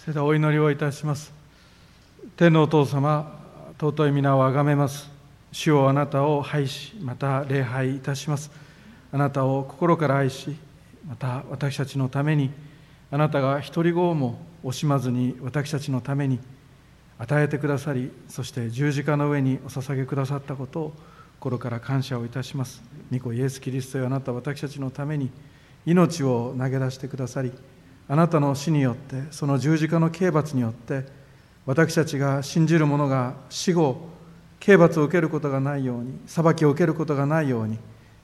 それではお祈りをいたします。天のお父様尊い皆をあがめます。主をあなたを拝しまた礼拝いたします。あなたを心から愛しまた私たちのためにあなたが一人子をも惜しまずに私たちのために与えてくださりそして十字架の上にお捧げくださったことを心から感謝をいたします。御子イエス・キリストよあなた私たちのために命を投げ出してくださりあなたの死によってその十字架の刑罰によって私たちが信じる者が死後刑罰を受けることがないように裁きを受けることがないように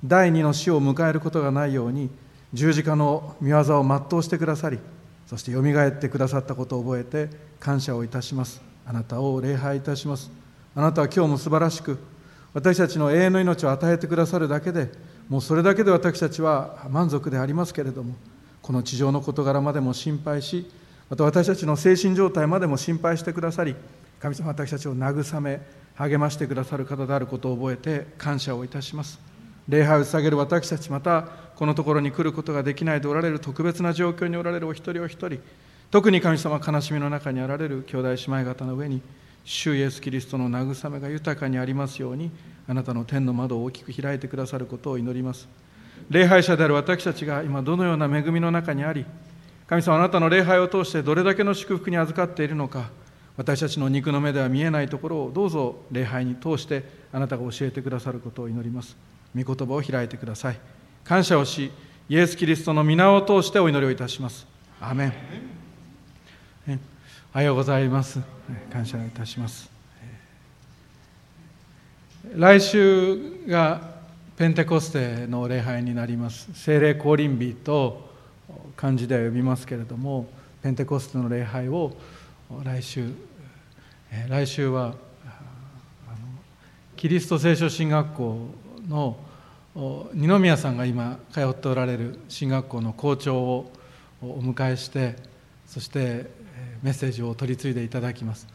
第二の死を迎えることがないように十字架の御業を全うしてくださりそしてよみがえってくださったことを覚えて感謝をいたします。あなたを礼拝いたします。あなたは今日も素晴らしく私たちの永遠の命を与えてくださるだけでもうそれだけで私たちは満足でありますけれどもこの地上の事柄までも心配しまた私たちの精神状態までも心配してくださり神様私たちを慰め励ましてくださる方であることを覚えて感謝をいたします。礼拝を捧げる私たちまたこのところに来ることができないでおられる特別な状況におられるお一人お一人特に神様悲しみの中にあられる兄弟姉妹方の上に主イエスキリストの慰めが豊かにありますようにあなたの天の窓を大きく開いてくださることを祈ります。礼拝者である私たちが今どのような恵みの中にあり神様あなたの礼拝を通してどれだけの祝福に預かっているのか私たちの肉の目では見えないところをどうぞ礼拝に通してあなたが教えてくださることを祈ります。御言葉を開いてください。感謝をしイエス・キリストの皆を通してお祈りをいたします。アメン。おはようございます。感謝いたします。来週がペンテコステの礼拝になります。聖霊降臨日と漢字では呼びますけれどもペンテコステの礼拝を来週来週はキリスト聖書神学校の二宮さんが今通っておられる進学校の校長をお迎えしてそしてメッセージを取り継いでいただきます。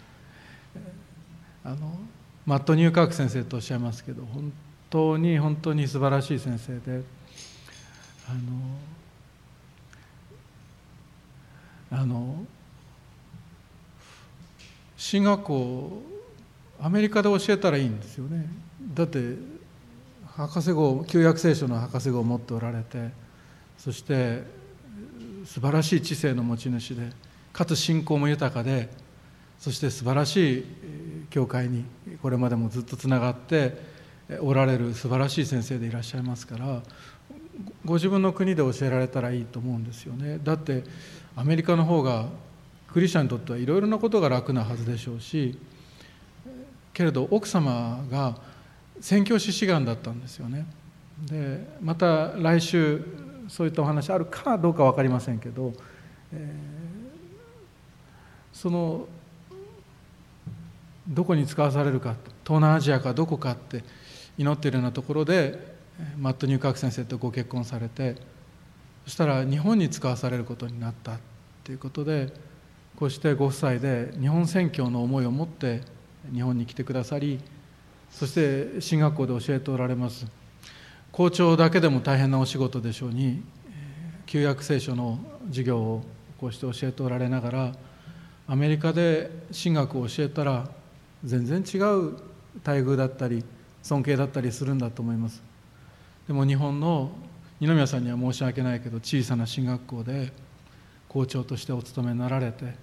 あのマット・ニューカーク先生とおっしゃいますけど本当に本当に素晴らしい先生であのあの進学校アメリカで教えたらいいんですよね。だって博士号旧約聖書の博士号を持っておられてそして素晴らしい知性の持ち主でかつ信仰も豊かでそして素晴らしい教会にこれまでもずっとつながっておられる素晴らしい先生でいらっしゃいますからご自分の国で教えられたらいいと思うんですよね。だってアメリカの方がクリスチャンにとってはいろいろなことが楽なはずでしょうしけれど奥様が宣教師志願だったんですよね。でまた来週そういったお話あるかどうか分かりませんけど、えー、そのどこに使わされるか東南アジアかどこかって祈っているようなところでマット・ニューカーク先生とご結婚されてそしたら日本に使わされることになったということでこうしてご夫妻で日本宣教の思いを持って日本に来てくださりそして進学校で教えておられます。校長だけでも大変なお仕事でしょうに旧約聖書の授業をこうして教えておられながらアメリカで神学を教えたら全然違う待遇だったり尊敬だったりするんだと思います。でも日本の二宮さんには申し訳ないけど小さな進学校で校長としてお勤めになられて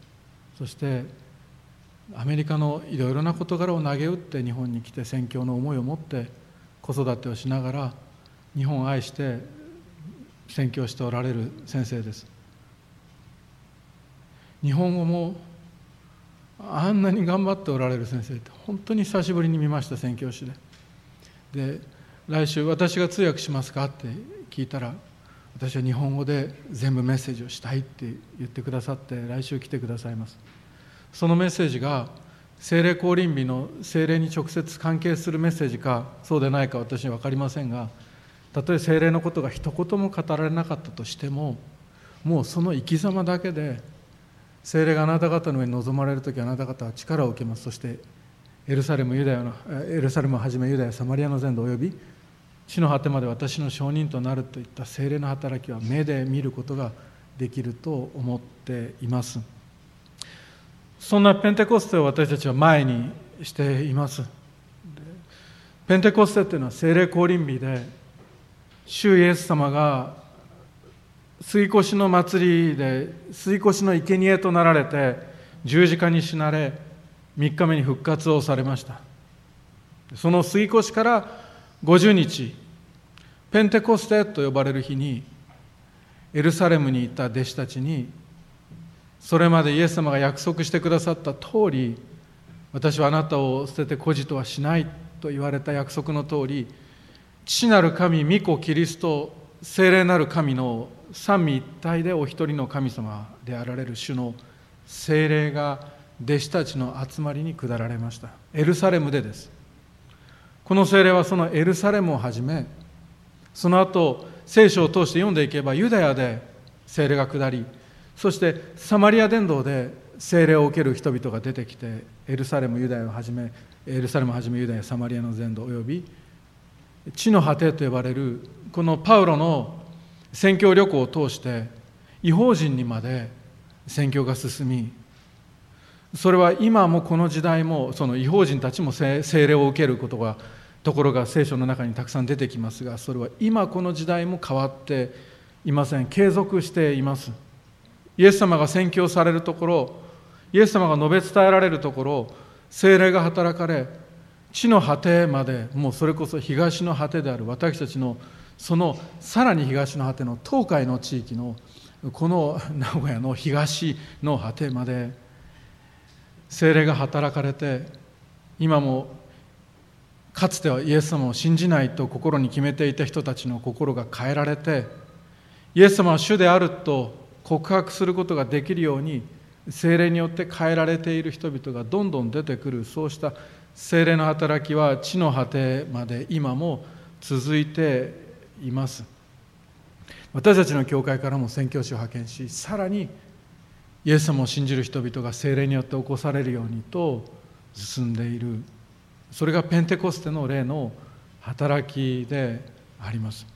そしてアメリカのいろいろな事柄を投げ打って日本に来て宣教の思いを持って子育てをしながら日本を愛して宣教しておられる先生です。日本語もあんなに頑張っておられる先生って本当に久しぶりに見ました宣教師で。で来週私が通訳しますかって聞いたら私は日本語で全部メッセージをしたいって言ってくださって来週来てくださいます。そのメッセージが精霊降臨日の精霊に直接関係するメッセージかそうでないか私には分かりませんがたとえ精霊のことが一言も語られなかったとしてももうその生き様だけで精霊があなた方の上に臨まれる時あなた方は力を受けます。そしてエルサレムユダヤのエルサレムをはじめユダヤサマリアの全土および地の果てまで私の証人となるといった精霊の働きは目で見ることができると思っています。そんなペンテコステを私たちは前にしています。ペンテコステっていうのは聖霊降臨日で主イエス様が吸い越しの祭りで吸い越しの生贄となられて十字架に死なれ3日目に復活をされました。その吸い越しから50日ペンテコステと呼ばれる日にエルサレムにいた弟子たちにそれまでイエス様が約束してくださった通り私はあなたを捨てて孤児とはしないと言われた約束の通り父なる神御子キリスト聖霊なる神の三位一体でお一人の神様であられる主の聖霊が弟子たちの集まりに下られました。エルサレムでです。この聖霊はそのエルサレムをはじめその後聖書を通して読んでいけばユダヤで聖霊が下りそしてサマリア伝道で聖霊を受ける人々が出てきてエルサレムユダヤをはじめエルサレムをはじめユダヤサマリアの全土および地の果てと呼ばれるこのパウロの宣教旅行を通して違法人にまで宣教が進みそれは今もこの時代もその違法人たちも聖霊を受けることがところが聖書の中にたくさん出てきますがそれは今この時代も変わっていません。継続しています。イエス様が宣教されるところイエス様が述べ伝えられるところ聖霊が働かれ地の果てまでもうそれこそ東の果てである私たちのそのさらに東の果ての東海の地域のこの名古屋の東の果てまで精霊が働かれて今もかつてはイエス様を信じないと心に決めていた人たちの心が変えられてイエス様は主であると告白することができるように精霊によって変えられている人々がどんどん出てくる。そうした精霊の働きは地の果てまで今も続いています。私たちの教会からも宣教師を派遣しさらにイエス様を信じる人々が精霊によって起こされるようにと進んでいる。それがペンテコステの霊の働きであります。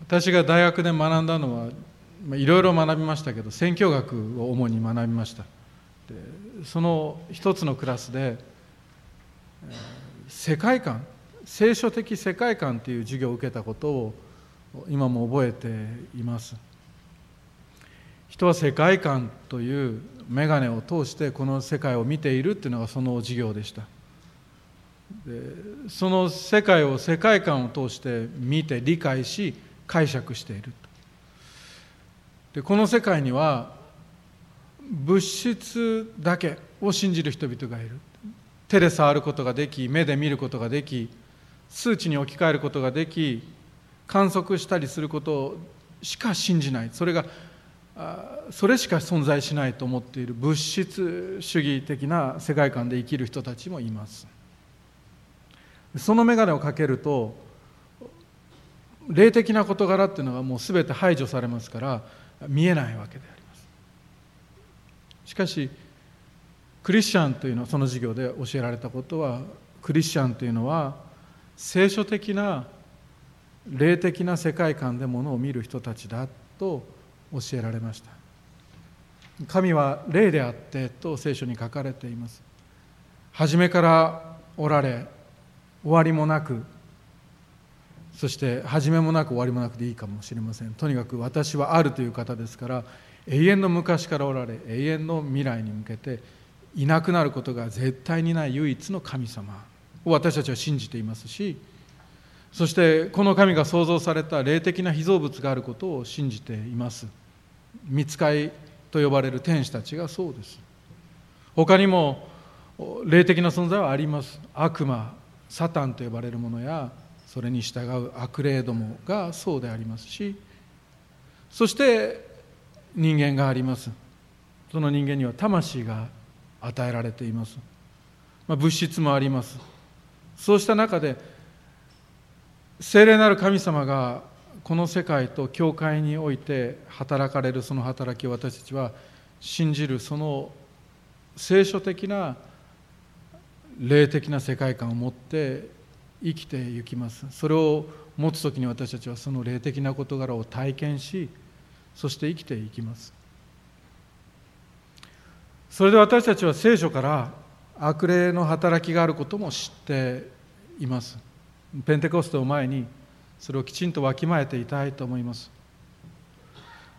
私が大学で学んだのはいろいろ学びましたけど宣教学を主に学びました。その一つのクラスで世界観聖書的世界観という授業を受けたことを今も覚えています。人は世界観という眼鏡を通してこの世界を見ているっていうのがその授業でした。でその世界を世界観を通して見て理解し解釈しているでこの世界には物質だけを信じる人々がいる。手で触ることができ目で見ることができ数値に置き換えることができ観測したりすることしか信じない。それがそれしか存在しないと思っている物質主義的な世界観で生きる人たちもいます。その眼鏡をかけると霊的な事柄っていうのがもう全て排除されますから見えないわけであります。しかしクリスチャンというのはその授業で教えられたことはクリスチャンというのは聖書的な霊的な世界観でものを見る人たちだと教えられました。神は霊であってと聖書に書かれています。初めからおられ終わりもなくそして始めもなく終わりもなくでいいかもしれません。とにかく私はあるという方ですから永遠の昔からおられ永遠の未来に向けていなくなることが絶対にない唯一の神様を私たちは信じていますしそしてこの神が創造された霊的な被造物があることを信じています。見つかいと呼ばれる天使たちがそうです。他にも霊的な存在はあります。悪魔サタンと呼ばれるものやそれに従う悪霊どもがそうでありますしそして人間があります。その人間には魂が与えられています、まあ、物質もあります。そうした中で聖霊なる神様がこの世界と教会において働かれるその働きを私たちは信じるその聖書的な霊的な世界観を持って生きていきます。それを持つ時に私たちはその霊的な事柄を体験しそして生きていきます。それで私たちは聖書から悪霊の働きがあることも知っています。ペンテコステを前にそれをきちんとわきまえていたいと思います。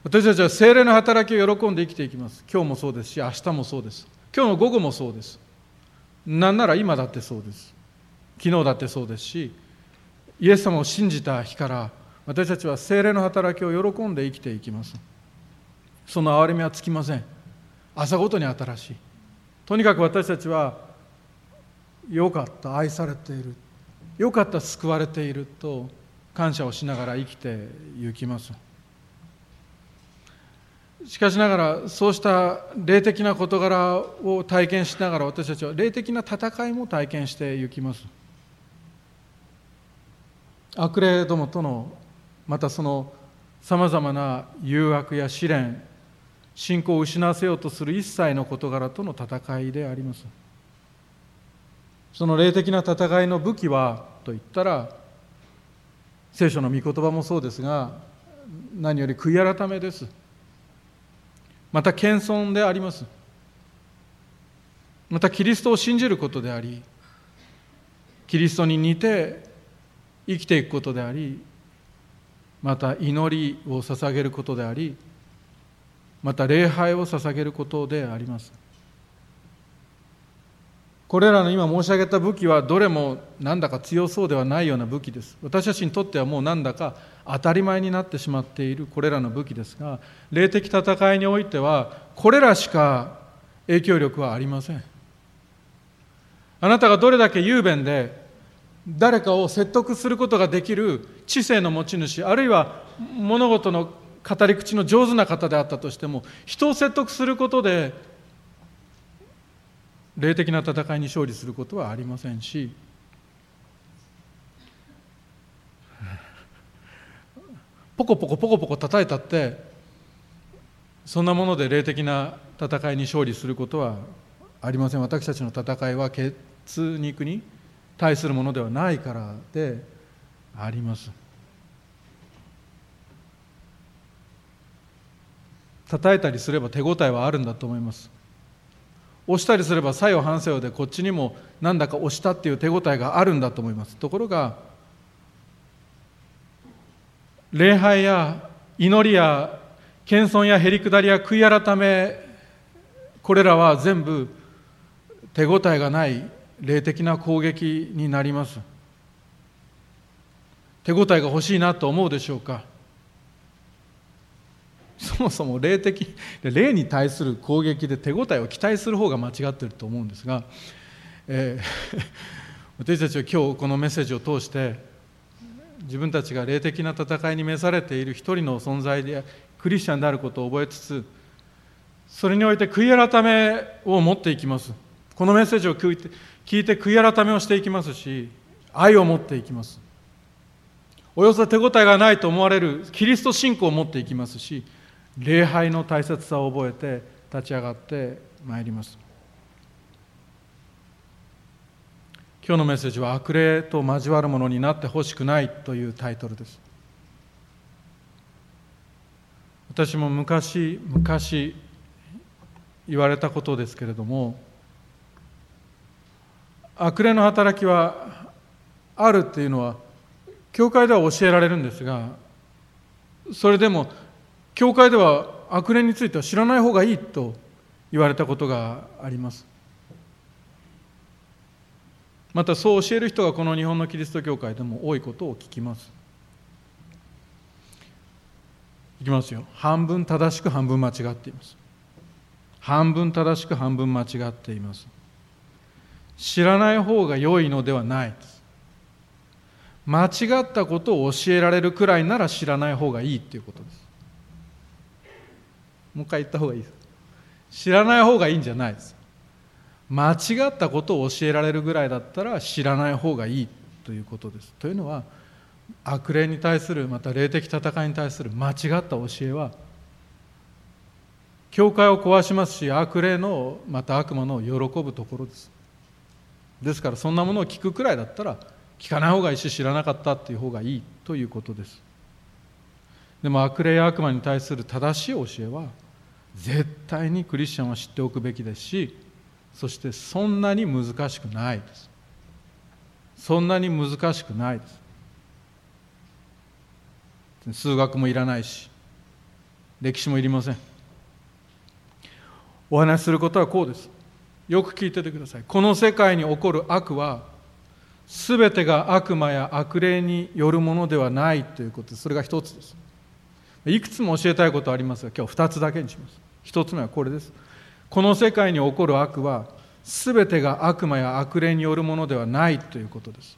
私たちは精霊の働きを喜んで生きていきます。今日もそうですし明日もそうです。今日の午後もそうです。なんなら今だってそうです。昨日だってそうですしイエス様を信じた日から私たちは精霊の働きを喜んで生きていきます。その憐れみはつきません。朝ごとに新しい。とにかく私たちはよかった。愛されている。よかった救われていると感謝をしながら生きていきます。しかしながらそうした霊的な事柄を体験しながら私たちは霊的な戦いも体験していきます。悪霊どもとのまたそのさまざまな誘惑や試練信仰を失わせようとする一切の事柄との戦いであります。その霊的な戦いの武器はといったら聖書の御言葉もそうですが何より悔い改めです。また謙遜であります。またキリストを信じることでありキリストに似て生きていくことでありまた祈りを捧げることでありまた礼拝を捧げることであります。これらの今申し上げた武器はどれもなんだか強そうではないような武器です。私たちにとってはもうなんだか当たり前になってしまっているこれらの武器ですが霊的戦いにおいてはこれらしか影響力はありません。あなたがどれだけ雄弁で誰かを説得することができる知性の持ち主あるいは物事の語り口の上手な方であったとしても人を説得することで霊的な戦いに勝利することはありませんしポコポコポコポコ叩いたってそんなもので霊的な戦いに勝利することはありません。私たちの戦いは血肉に対するものではないからであります。叩いたりすれば手応えはあるんだと思います。押したりすれば作用反作用でこっちにもなんだか押したっていう手応えがあるんだと思います。ところが礼拝や祈りや謙遜やへりくだりや悔い改めこれらは全部手応えがない霊的な攻撃になります。手応えが欲しいなと思うでしょうか？そもそも霊的霊に対する攻撃で手応えを期待する方が間違ってると思うんですが、えー、私たちは今日このメッセージを通して自分たちが霊的な戦いに召されている一人の存在でクリスチャンであることを覚えつつそれにおいて悔い改めを持っていきます。このメッセージを聞いて聞いて悔い改めをしていきますし愛を持っていきます。およそ手応えがないと思われるキリスト信仰を持っていきますし礼拝の大切さを覚えて立ち上がってまいります。今日のメッセージは悪霊と交わるものになってほしくないというタイトルです。私も昔昔言われたことですけれども悪霊の働きはあるっていうのは教会では教えられるんですがそれでも教会では悪霊については知らない方がいいと言われたことがあります。またそう教える人がこの日本のキリスト教会でも多いことを聞きます。いきますよ。半分正しく半分間違っています。半分正しく半分間違っています。知らない方が良いのではないです。間違ったことを教えられるくらいなら知らない方がいいということです。もう一回言った方がいいです。知らない方がいいんじゃないです。間違ったことを教えられるぐらいだったら知らない方がいいということです。というのは悪霊に対するまた霊的戦いに対する間違った教えは教会を壊しますし悪霊のまた悪魔の喜ぶところです。ですからそんなものを聞くくらいだったら聞かない方がいいし知らなかったっていう方がいいということです。でも悪霊や悪魔に対する正しい教えは絶対にクリスチャンは知っておくべきですしそしてそんなに難しくないです。そんなに難しくないです。数学もいらないし歴史もいりません。お話しすることはこうです。よく聞いててください。この世界に起こる悪は全てが悪魔や悪霊によるものではないということ。それが一つです。いくつも教えたいことありますが今日二つだけにします。一つ目はこれです。この世界に起こる悪は全てが悪魔や悪霊によるものではないということです。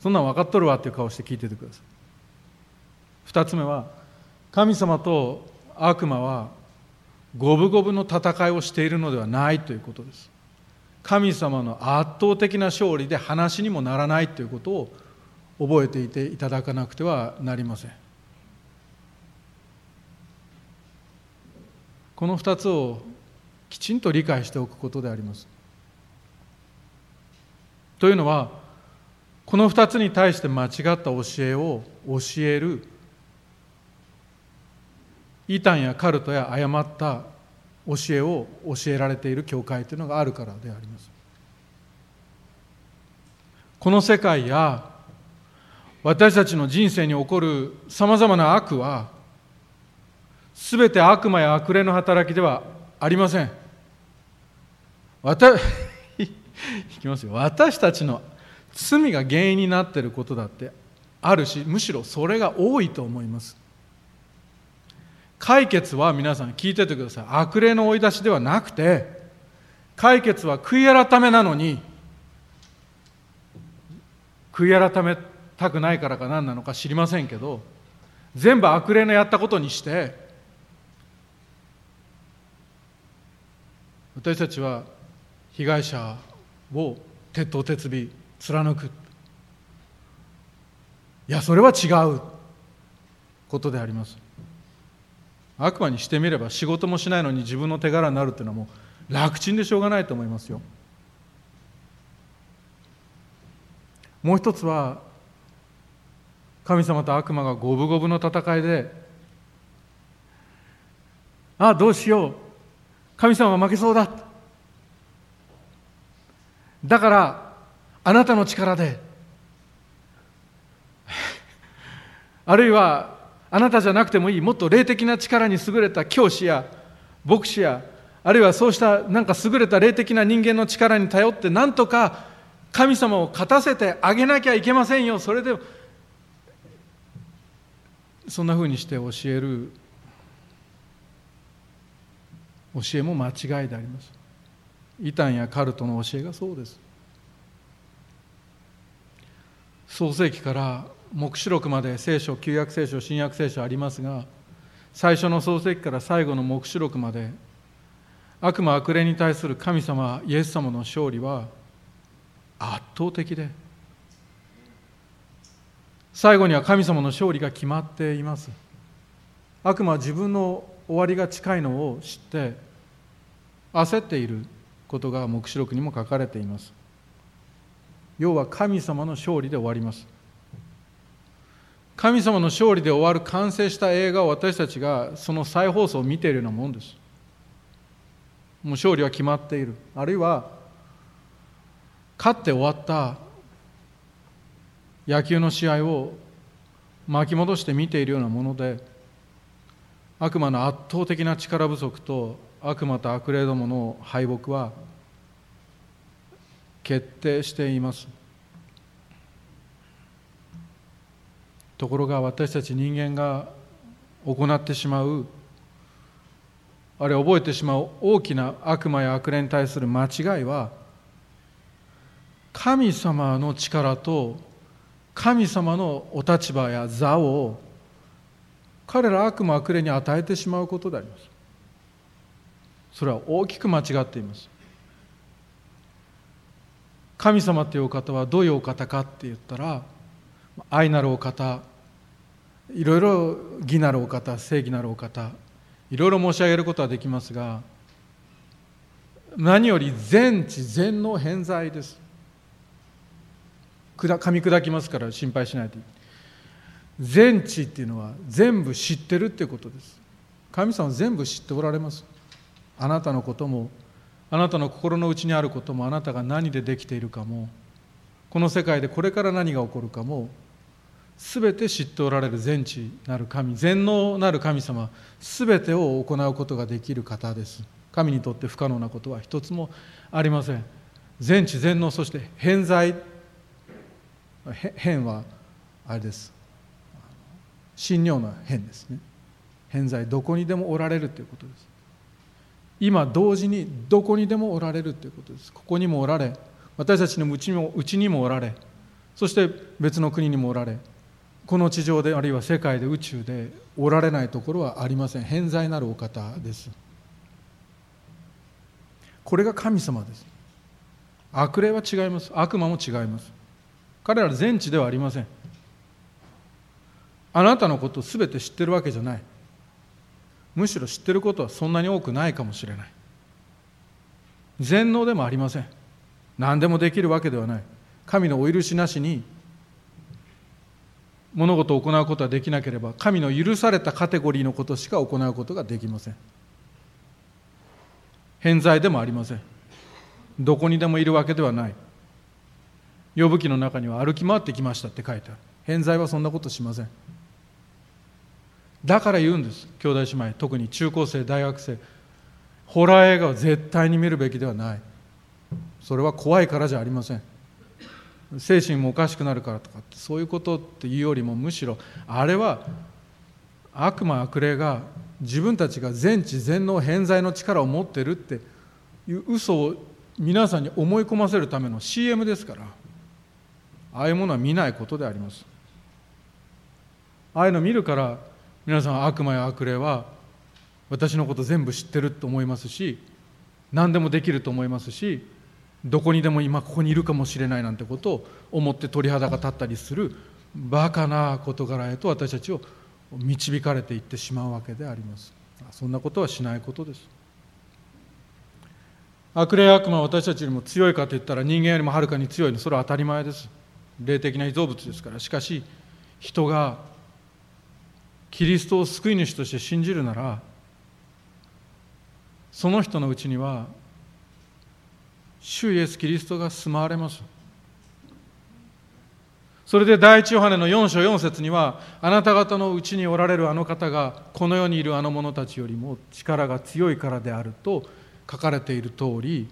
そんなん分かっとるわっていう顔して聞いててください。二つ目は神様と悪魔は五分五分の戦いをしているのではないということです。神様の圧倒的な勝利で話にもならないということを覚えていていただかなくてはなりません。この2つをきちんと理解しておくことであります。というのはこの2つに対して間違った教えを教える異端やカルトや誤った教えを教えられている教会というのがあるからであります。この世界や私たちの人生に起こるさまざまな悪は全て悪魔や悪霊の働きではありません。私 いきますよ。私たちの罪が原因になっていることだってあるしむしろそれが多いと思います。解決は皆さん聞いててください。悪霊の追い出しではなくて解決は悔い改めなのに悔い改めたくないからか何なのか知りませんけど全部悪霊のやったことにして私たちは被害者を鉄頭鉄尾貫く。いやそれは違うことであります。悪魔にしてみれば仕事もしないのに自分の手柄になるっていうのはもう楽ちんでしょうがないと思いますよ。もう一つは神様と悪魔が五分五分の戦いでああどうしよう神様は負けそうだ。だからあなたの力であるいはあなたじゃなくてもいい。もっと霊的な力に優れた教師や牧師やあるいはそうしたなんか優れた霊的な人間の力に頼ってなんとか神様を勝たせてあげなきゃいけませんよ。それでそんなふうにして教える。教えも間違いであります。異端やカルトの教えがそうです。創世紀から黙示録まで聖書旧約聖書新約聖書ありますが最初の創世記から最後の黙示録まで悪魔悪霊に対する神様イエス様の勝利は圧倒的で最後には神様の勝利が決まっています。悪魔は自分の終わりが近いのを知って焦っていることが黙示録にも書かれています。要は神様の勝利で終わります。神様の勝利で終わる完成した映画を私たちがその再放送を見ているようなもんです。もう勝利は決まっている。あるいは勝って終わった野球の試合を巻き戻して見ているようなもので悪魔の圧倒的な力不足と悪魔と悪霊どもの敗北は決定しています。ところが私たち人間が行ってしまうあるいは覚えてしまう大きな悪魔や悪霊に対する間違いは神様の力と神様のお立場や座を彼ら悪魔悪霊に与えてしまうことであります。それは大きく間違っています。神様というお方はどういうお方かって言ったら愛なるお方いろいろ義なるお方正義なるお方いろいろ申し上げることはできますが何より全知全能偏在です。噛み砕きますから心配しないで。いい全知っていうのは全部知ってるっていうことです。神様全部知っておられます。あなたのこともあなたの心の内にあることもあなたが何でできているかもこの世界でこれから何が起こるかも全て知っておられる全知なる神全能なる神様全てを行うことができる方です。神にとって不可能なことは一つもありません。全知全能そして偏在変はあれです。神尿の変ですね。偏在どこにでもおられるということです。今同時にどこにでもおられるということです。ここにもおられ私たちのうちにもうちにもおられそして別の国にもおられこの地上であるいは世界で宇宙でおられないところはありません。偏在なるお方です。これが神様です。悪霊は違います。悪魔も違います。彼ら全知ではありません。あなたのことを全て知ってるわけじゃない。むしろ知ってることはそんなに多くないかもしれない。全能でもありません。何でもできるわけではない。神のお許しなしに物事を行うことはできなければ神の許されたカテゴリーのことしか行うことができません。偏在でもありません。どこにでもいるわけではない。呼ぶ記の中には歩き回ってきましたって書いてある。偏在はそんなことしません。だから言うんです兄弟姉妹。特に中高生大学生。ホラー映画は絶対に見るべきではない。それは怖いからじゃありません。精神もおかしくなるからとかそういうことっていうよりもむしろあれは悪魔悪霊が自分たちが全知全能偏在の力を持ってるっていう嘘を皆さんに思い込ませるための CM ですから。ああいうものは見ないことであります。ああいうの見るから皆さん悪魔や悪霊は私のこと全部知ってると思いますし何でもできると思いますしどこにでも今ここにいるかもしれないなんてことを思って鳥肌が立ったりするバカな事柄へと私たちを導かれていってしまうわけであります。そんなことはしないことです。悪霊悪魔は私たちよりも強いかといったら人間よりもはるかに強いの。それは当たり前です。霊的な被造物ですから。しかし人がキリストを救い主として信じるならその人のうちには主イエス・キリストが住まわれます。それで第一ヨハネの4章4節にはあなた方のうちにおられるあの方がこの世にいるあの者たちよりも力が強いからであると書かれている通り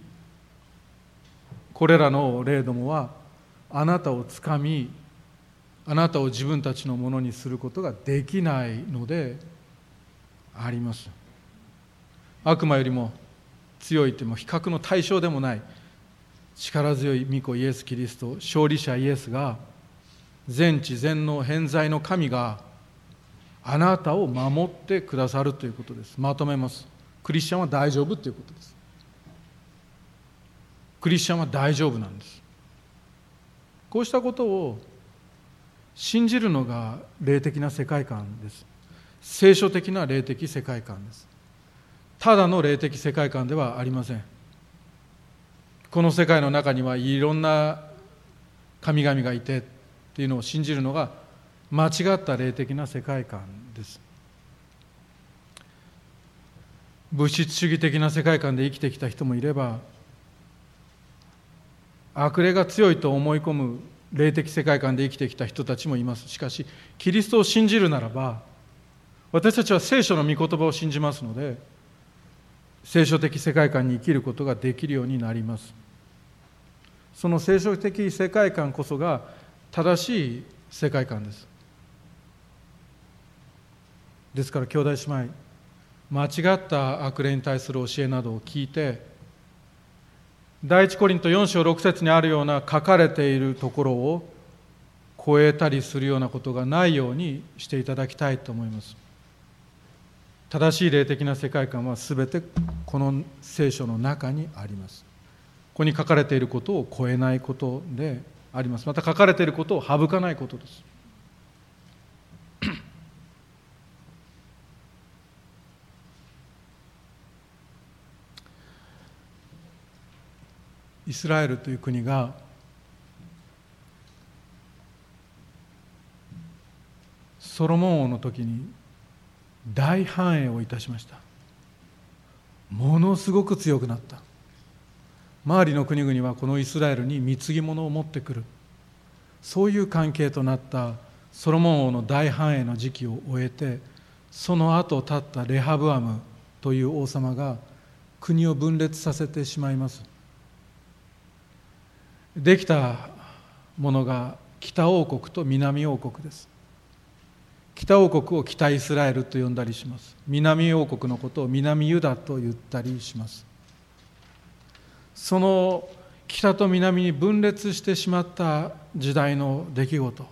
これらの霊どもはあなたをつかみあなたを自分たちのものにすることができないのであります。悪魔よりも強いっても比較の対象でもない。力強い御子イエス・キリスト勝利者イエスが全知全能偏在の神があなたを守ってくださるということです。まとめます。クリスチャンは大丈夫ということです。クリスチャンは大丈夫なんです。こうしたことを信じるのが霊的な世界観です。聖書的な霊的世界観です。ただの霊的世界観ではありません。この世界の中にはいろんな神々がいてっていうのを信じるのが間違った霊的な世界観です。物質主義的な世界観で生きてきた人もいれば悪霊が強いと思い込む霊的世界観で生きてきた人たちもいます。しかしキリストを信じるならば私たちは聖書の御言葉を信じますので聖書的世界観に生きることができるようになります。その聖書的世界観こそが正しい世界観です。ですから兄弟姉妹間違った悪霊に対する教えなどを聞いて第一コリント4章6節にあるような書かれているところを超えたりするようなことがないようにしていただきたいと思います。正しい霊的な世界観は全てこの聖書の中にあります。ここに書かれていることを超えないことであります。また書かれていることを省かないことです。イスラエルという国がソロモン王の時に大繁栄をいたしました。ものすごく強くなった。周りの国々はこのイスラエルに貢ぎ物を持ってくる。そういう関係となったソロモン王の大繁栄の時期を終えてその後立ったレハブアムという王様が国を分裂させてしまいます。できたものが北王国と南王国です。北王国を北イスラエルと呼んだりします。南王国のことを南ユダと言ったりします。その北と南に分裂してしまった時代の出来事。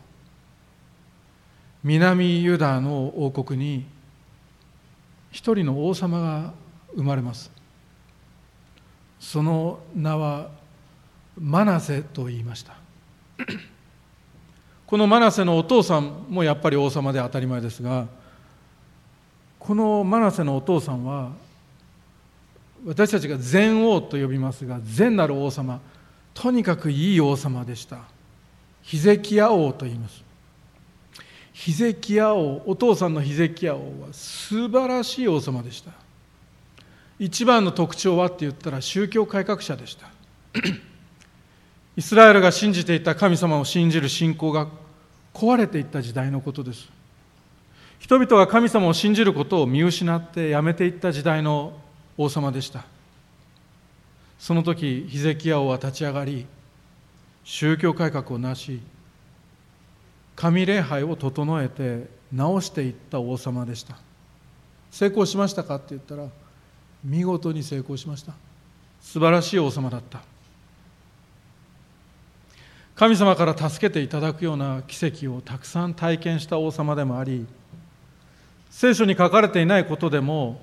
南ユダの王国に一人の王様が生まれます。その名はマナセと言いました。このマナセのお父さんもやっぱり王様で当たり前ですがこのマナセのお父さんは私たちが善王と呼びますが善なる王様とにかくいい王様でした。ヒゼキヤ王と言います。ヒゼキヤ王お父さんのヒゼキヤ王は素晴らしい王様でした。一番の特徴はって言ったら宗教改革者でした。イスラエルが信じていた神様を信じる信仰が壊れていった時代のことです。人々が神様を信じることを見失ってやめていった時代の王様でした。その時ヒゼキヤ王は立ち上がり宗教改革をなし神礼拝を整えて直していった王様でした。成功しましたかって言ったら見事に成功しました。素晴らしい王様だった。神様から助けていただくような奇跡をたくさん体験した王様でもあり聖書に書かれていないことでも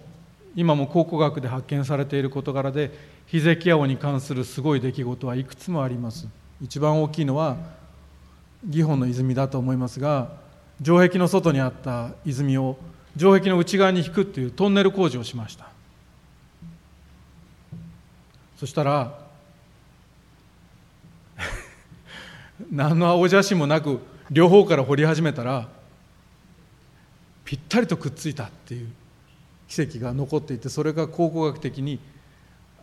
今も考古学で発見されている事柄でヒゼキヤ王に関するすごい出来事はいくつもあります。一番大きいのはギホンの泉だと思いますが城壁の外にあった泉を城壁の内側に引くっていうトンネル工事をしました。そしたら 何の青写真もなく両方から掘り始めたらぴったりとくっついたっていう。奇跡が残っていてそれが考古学的に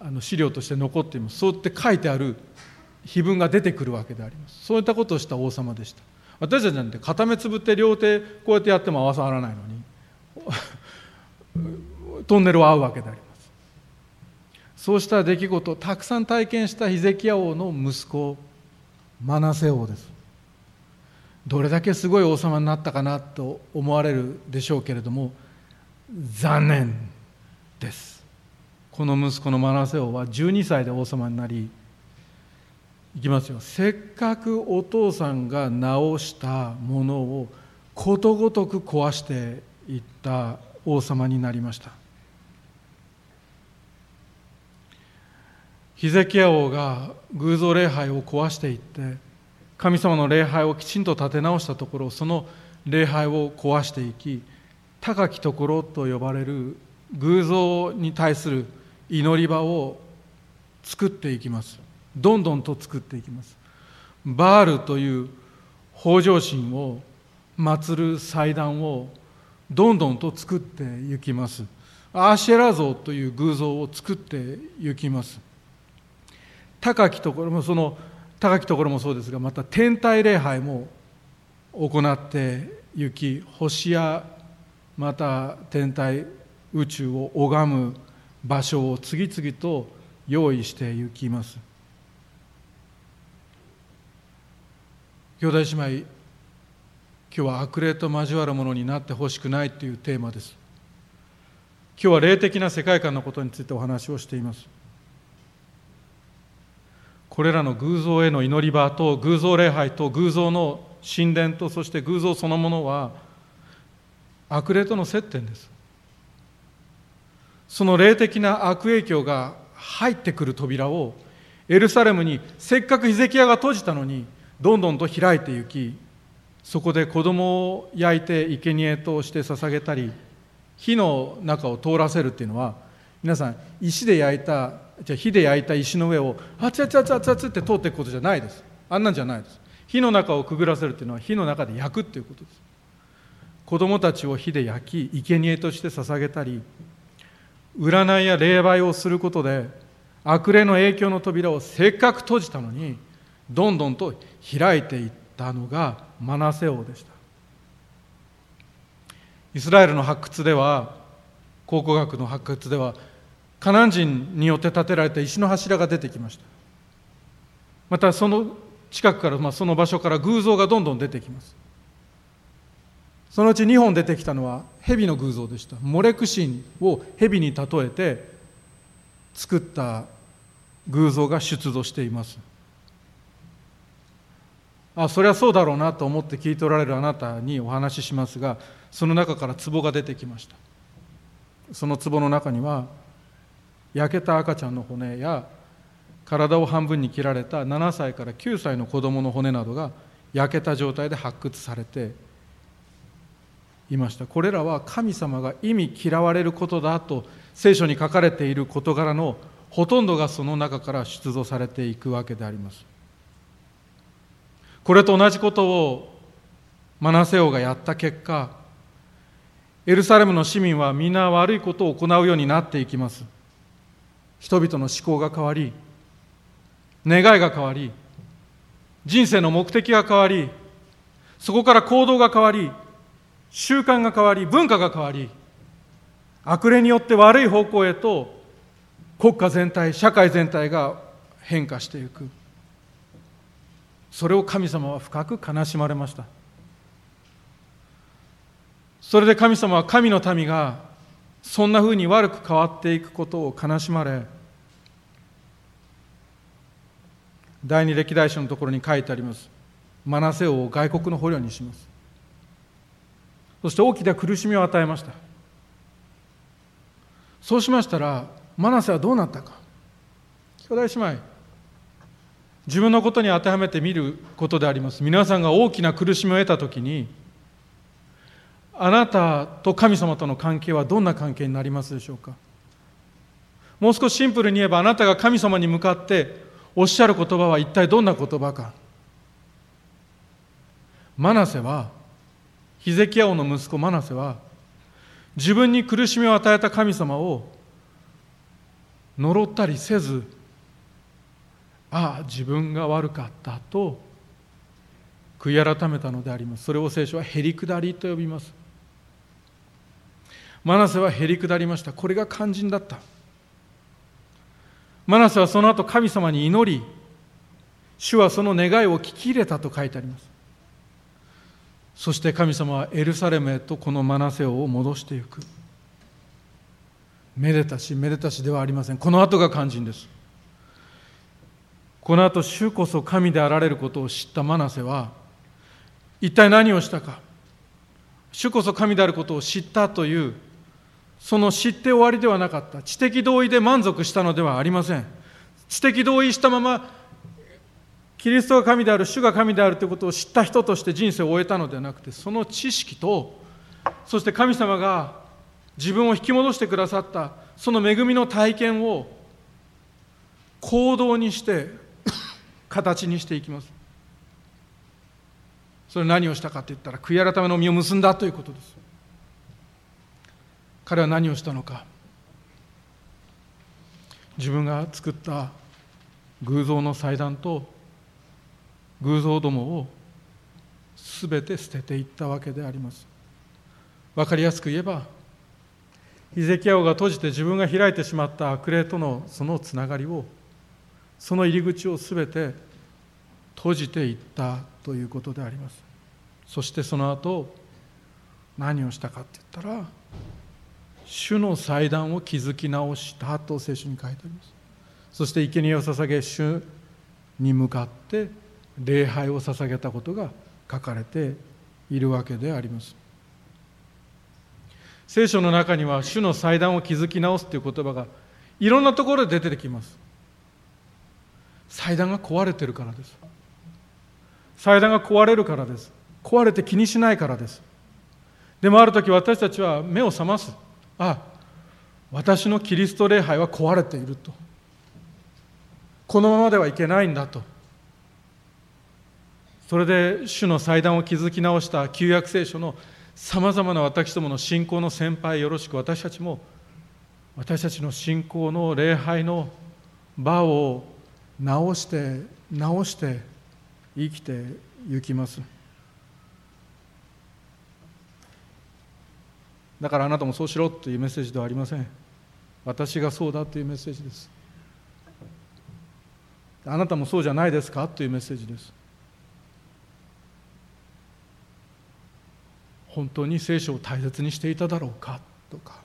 あの資料として残っています。そうやって書いてある碑文が出てくるわけであります。そういったことをした王様でした。私たちなんて片目つぶって両手こうやってやっても合わさらないのに トンネルは合うわけであります。そうした出来事をたくさん体験したヒゼキヤ王の息子マナセ王です。どれだけすごい王様になったかなと思われるでしょうけれども残念です。この息子のマナセ王は12歳で王様になりいきますよ。せっかくお父さんが直したものをことごとく壊していった王様になりました。ヒゼキヤ王が偶像礼拝を壊していって神様の礼拝をきちんと立て直したところその礼拝を壊していき高きところと呼ばれる偶像に対する祈り場を作っていきます。どんどんと作っていきます。バールという北条神を祀る祭壇をどんどんと作っていきます。アーシェラ像という偶像を作っていきます。高きところもその高きところもそうですがまた天体礼拝も行って行き星やまた天体宇宙を拝む場所を次々と用意して行きます。兄弟姉妹今日は悪霊と交わるものになってほしくないというテーマです。今日は霊的な世界観のことについてお話をしています。これらの偶像への祈り場と偶像礼拝と偶像の神殿とそして偶像そのものは悪霊との接点です。その霊的な悪影響が入ってくる扉をエルサレムにせっかくヒゼキヤが閉じたのにどんどんと開いていきそこで子供を焼いて生贄として捧げたり火の中を通らせるっていうのは皆さん石で焼いたじゃ火で焼いた石の上を熱々熱々熱って通っていくことじゃないです。あんなんじゃないです。火の中をくぐらせるっていうのは火の中で焼くっていうことです。子供たちを火で焼き生贄として捧げたり占いや霊媒をすることで悪霊の影響の扉をせっかく閉じたのにどんどんと開いていったのがマナセ王でした。イスラエルの発掘では考古学の発掘ではカナン人によって建てられた石の柱が出てきました。またその近くから、まあ、その場所から偶像がどんどん出てきます。そのうち2本出てきたのは蛇の偶像でした。モレクシンを蛇に例えて作った偶像が出土しています。あそれはそうだろうなと思って聞いておられるあなたにお話ししますがその中から壺が出てきました。その壺の中には焼けた赤ちゃんの骨や体を半分に切られた7歳から9歳の子供の骨などが焼けた状態で発掘されていました。これらは神様が意味嫌われることだと聖書に書かれている事柄のほとんどがその中から出土されていくわけであります。これと同じことをマナセ王がやった結果エルサレムの市民は皆悪いことを行うようになっていきます。人々の思考が変わり願いが変わり人生の目的が変わりそこから行動が変わり習慣が変わり文化が変わり悪霊によって悪い方向へと国家全体社会全体が変化していく。それを神様は深く悲しまれました。それで神様は神の民がそんなふうに悪く変わっていくことを悲しまれ第二歴代書のところに書いてあります。マナセ王を外国の捕虜にします。そして大きな苦しみを与えました。そうしましたらマナセはどうなったか。兄弟姉妹自分のことに当てはめてみることであります。皆さんが大きな苦しみを得た時にあなたと神様との関係はどんな関係になりますでしょうか。もう少しシンプルに言えばあなたが神様に向かっておっしゃる言葉は一体どんな言葉か。マナセはヒゼキヤ王の息子マナセは自分に苦しみを与えた神様を呪ったりせずああ自分が悪かったと悔い改めたのであります。それを聖書はへりくだりと呼びます。マナセはへりくだりました。これが肝心だった。マナセはその後神様に祈り主はその願いを聞き入れたと書いてあります。そして神様はエルサレムへとこのマナセオを戻していく。めでたしめでたしではありません。この後が肝心です。この後主こそ神であられることを知ったマナセは一体何をしたか。主こそ神であることを知ったというその知って終わりではなかった。知的同意で満足したのではありません。知的同意したままキリストが神である主が神であるということを知った人として人生を終えたのではなくてその知識とそして神様が自分を引き戻してくださったその恵みの体験を行動にして形にしていきます。それ何をしたかといったら悔い改めの実を結んだということです彼は何をしたのか。自分が作った偶像の祭壇と偶像どもを全て捨てていったわけであります。分かりやすく言えばヒゼキヤ王が閉じて自分が開いてしまった悪霊とのそのつながりをその入り口を全て閉じていったということであります。そしてその後何をしたかって言ったら主の祭壇を築き直したと聖書に書いてあります。そして生贄を捧げ主に向かって礼拝を捧げたことが書かれているわけであります。聖書の中には主の祭壇を築き直すという言葉がいろんなところで出てきます。祭壇が壊れてるからです。祭壇が壊れるからです。壊れて気にしないからです。でもある時私たちは目を覚ます。あ私のキリスト礼拝は壊れていると。このままではいけないんだと。それで主の祭壇を築き直した旧約聖書のさまざまな私どもの信仰の先輩よろしく私たちも私たちの信仰の礼拝の場を直して直して生きていきます。だからあなたもそうしろというメッセージではありません。私がそうだというメッセージです。あなたもそうじゃないですかというメッセージです。本当に聖書を大切にしていただろうかとか。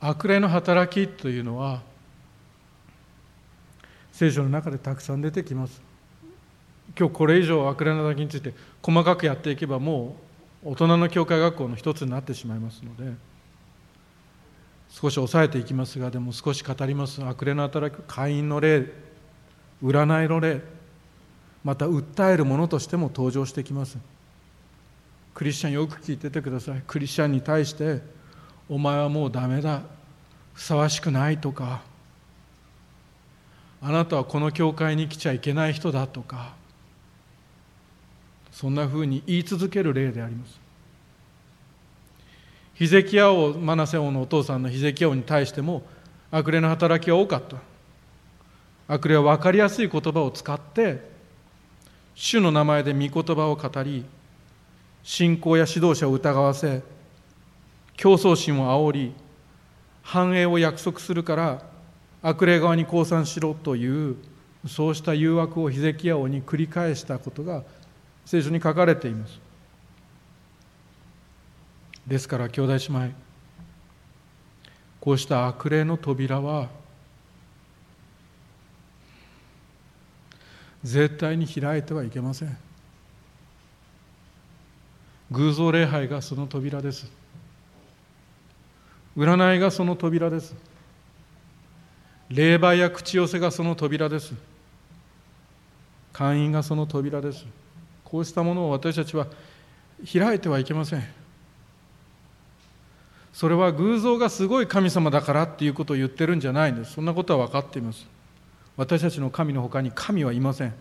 悪霊の働きというのは聖書の中でたくさん出てきます。今日これ以上悪霊の働きについて細かくやっていけばもう大人の教会学校の一つになってしまいますので。少し抑えていきますがでも少し語ります。悪霊の働き会員の霊占いの霊また訴えるものとしても登場してきます。クリスチャンよく聞いててください。クリスチャンに対してお前はもうダメだ。ふさわしくないとか。あなたはこの教会に来ちゃいけない人だとか。そんなふうに言い続ける例であります。ヒゼキヤ王マナセ王のお父さんのヒゼキヤ王に対しても悪霊の働きは多かった。悪霊は分かりやすい言葉を使って主の名前で御言葉を語り信仰や指導者を疑わせ競争心を煽り繁栄を約束するから悪霊側に降参しろというそうした誘惑をヒゼキヤ王に繰り返したことが聖書に書かれています。ですから兄弟姉妹こうした悪霊の扉は絶対に開いてはいけません。偶像礼拝がその扉です。占いがその扉です。霊媒や口寄せがその扉です。会員がその扉です。こうしたものを私たちは開いてはいけません。それは偶像がすごい神様だからっていうことを言ってるんじゃないんですそんなことは分かっています。私たちの神のほかに神はいません。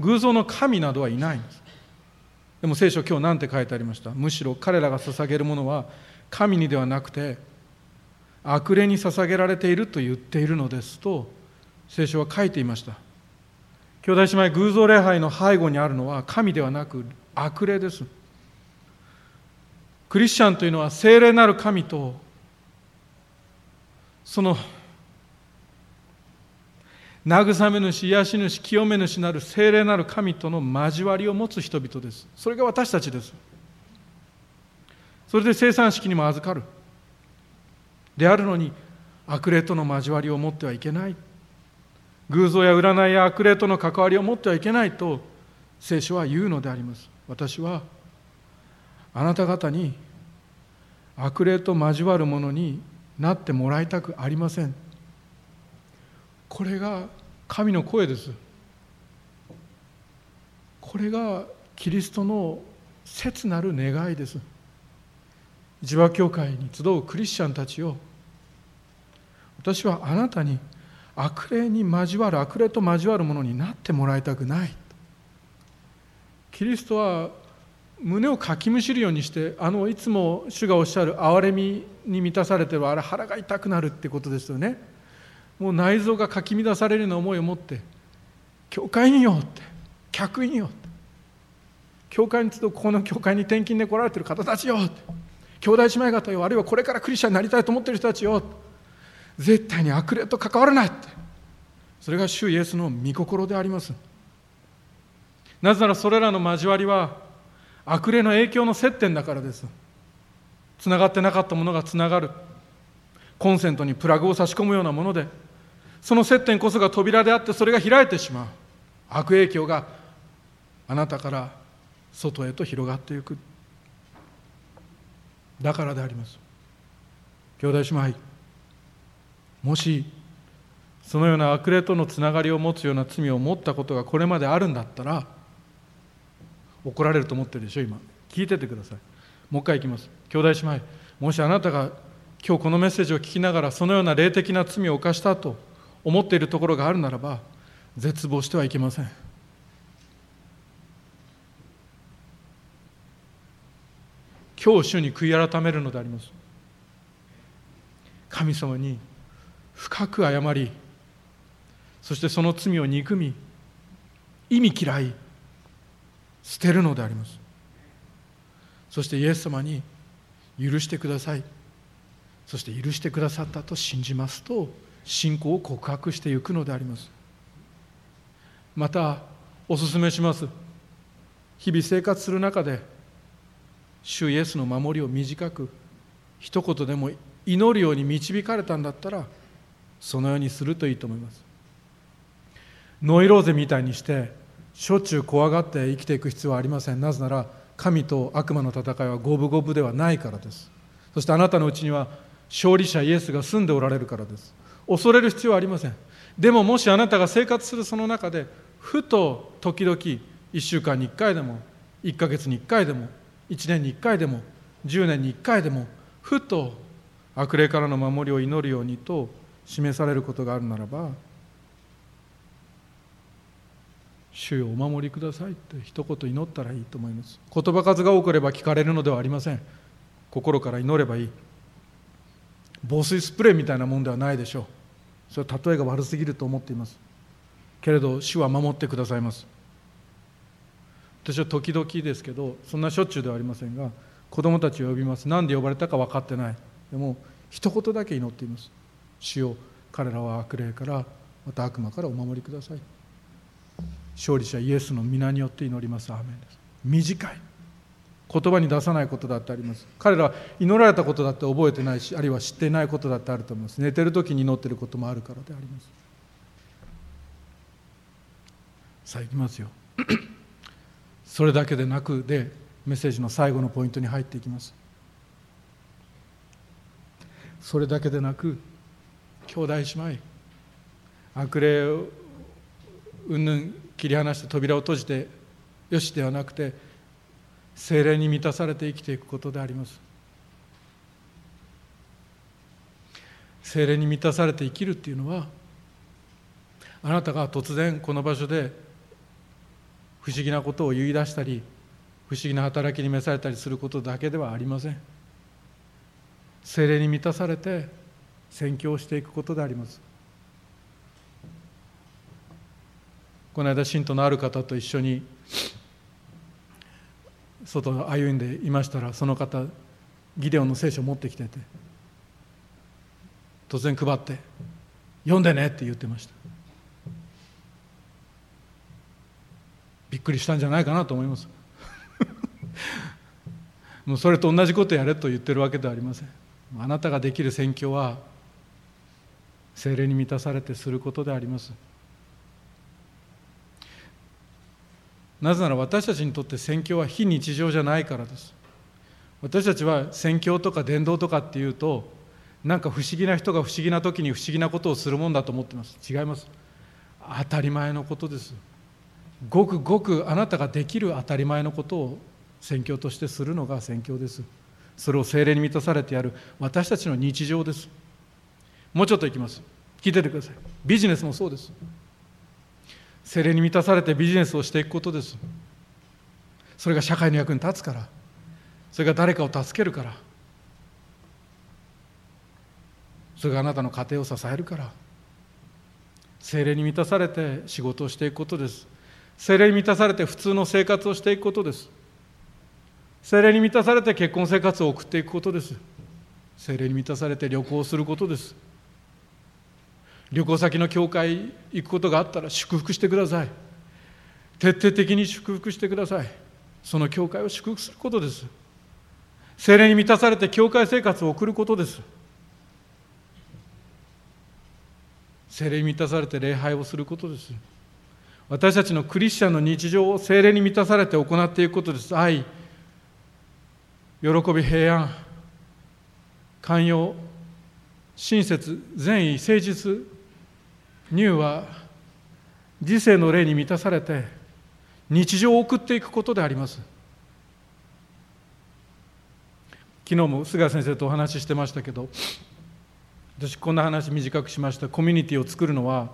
偶像の神などはいないんです。でも聖書今日何て書いてありました？むしろ彼らが捧げるものは神にではなくて悪霊に捧げられていると言っているのですと聖書は書いていました。兄弟姉妹偶像礼拝の背後にあるのは神ではなく悪霊です。クリスチャンというのは聖霊なる神とその慰め主癒し主清め主なる聖霊なる神との交わりを持つ人々です。それが私たちです。それで生産式にも預かる。であるのに悪霊との交わりを持ってはいけない。偶像や占いや悪霊との関わりを持ってはいけないと聖書は言うのであります。私はあなた方に悪霊と交わるものになってもらいたくありません。これが神の声です。これがキリストの切なる願いです。一和教会に集うクリスチャンたちを私はあなたに悪霊に交わる悪霊と交わるものになってもらいたくない。キリストは胸をかきむしるようにしてあのいつも主がおっしゃる憐れみに満たされてるあれ腹が痛くなるってことですよね。もう内臓がかき乱されるような思いを持って教会によって客員よって教会に集うここの教会に転勤で来られてる方たちよって兄弟姉妹方よあるいはこれからクリスチャンになりたいと思ってる人たちよ絶対に悪霊と関わらないって。それが主イエスの御心であります。なぜならそれらの交わりは悪霊の影響の接点だからです。つながってなかったものがつながる。コンセントにプラグを差し込むようなものでその接点こそが扉であってそれが開いてしまう。悪影響があなたから外へと広がっていく。だからであります。兄弟姉妹もしそのような悪霊とのつながりを持つような罪を持ったことがこれまであるんだったら怒られると思ってるでしょ今。聞いててください。もう一回いきます。兄弟姉妹もしあなたが今日このメッセージを聞きながらそのような霊的な罪を犯したと思っているところがあるならば絶望してはいけません。今日主に悔い改めるのであります。神様に深く謝りそしてその罪を憎み意味嫌い捨てるのであります。そしてイエス様に許してください。そして許してくださったと信じますと信仰を告白していくのであります。またお勧めします。日々生活する中で主イエスの守りを短く一言でも祈るように導かれたんだったらそのようにするといいと思います。ノイローゼみたいにしてしょっちゅう怖がって生きていく必要はありません。なぜなら神と悪魔の戦いは五分五分ではないからです。そしてあなたのうちには勝利者イエスが住んでおられるからです。恐れる必要はありません。でももしあなたが生活するその中でふと時々1週間に1回でも1ヶ月に1回でも1年に1回でも10年に1回でもふと悪霊からの守りを祈るようにと示されることがあるならば主よお守りくださいって一言祈ったらいいと思います。言葉数が多ければ聞かれるのではありません。心から祈ればいい。防水スプレーみたいなもんではないでしょう。それは例えが悪すぎると思っています。けれど主は守ってくださいます。私は時々ですけどそんなしょっちゅうではありませんが子供たちを呼びます。何で呼ばれたか分かってない。でも一言だけ祈っています。主よ彼らは悪霊からまた悪魔からお守りください。勝利者イエスの皆によって祈ります。アーメンです。短い。言葉に出さないことだってあります。彼らは祈られたことだって覚えてないしあるいは知っていないことだってあると思います。寝てる時に祈ってることもあるからであります。さあ行きますよ。それだけでなくでメッセージの最後のポイントに入っていきます。それだけでなく兄弟姉妹悪霊をうんぬん切り離して扉を閉じてよしではなくて精霊に満たされて生きていくことであります。精霊に満たされて生きるっていうのはあなたが突然この場所で不思議なことを言い出したり不思議な働きに召されたりすることだけではありません。精霊に満たされて宣教していくことであります。この間信徒のある方と一緒に外を歩んでいましたらその方ギデオンの聖書を持ってきてて突然配って「読んでね」って言ってました。びっくりしたんじゃないかなと思います。もうそれと同じことやれと言ってるわけではありません。あなたができる宣教は精霊に満たされてすることであります。なぜなら私たちにとって宣教は非日常じゃないからです。私たちは宣教とか伝道とかっていうとなんか不思議な人が不思議な時に不思議なことをするもんだと思ってます。違います。当たり前のことです。ごくごくあなたができる当たり前のことを宣教としてするのが宣教です。それを精霊に満たされてやる。私たちの日常です。もうちょっといきます。聞いててください。ビジネスもそうです。精霊に満たされてビジネスをしていくことです。それが社会の役に立つから。それが誰かを助けるから。それがあなたの家庭を支えるから。精霊に満たされて仕事をしていくことです。精霊に満たされて普通の生活をしていくことです。精霊に満たされて結婚生活を送っていくことです。精霊に満たされて旅行することです。旅行先の教会行くことがあったら祝福してください。徹底的に祝福してください。その教会を祝福することです。精霊に満たされて教会生活を送ることです。精霊に満たされて礼拝をすることです。私たちのクリスチャンの日常を精霊に満たされて行っていくことです。愛喜び平安寛容親切善意誠実乳は時世の霊に満たされて日常を送っていくことであります。昨日も菅先生とお話ししてましたけど私こんな話短くしました。コミュニティを作るのは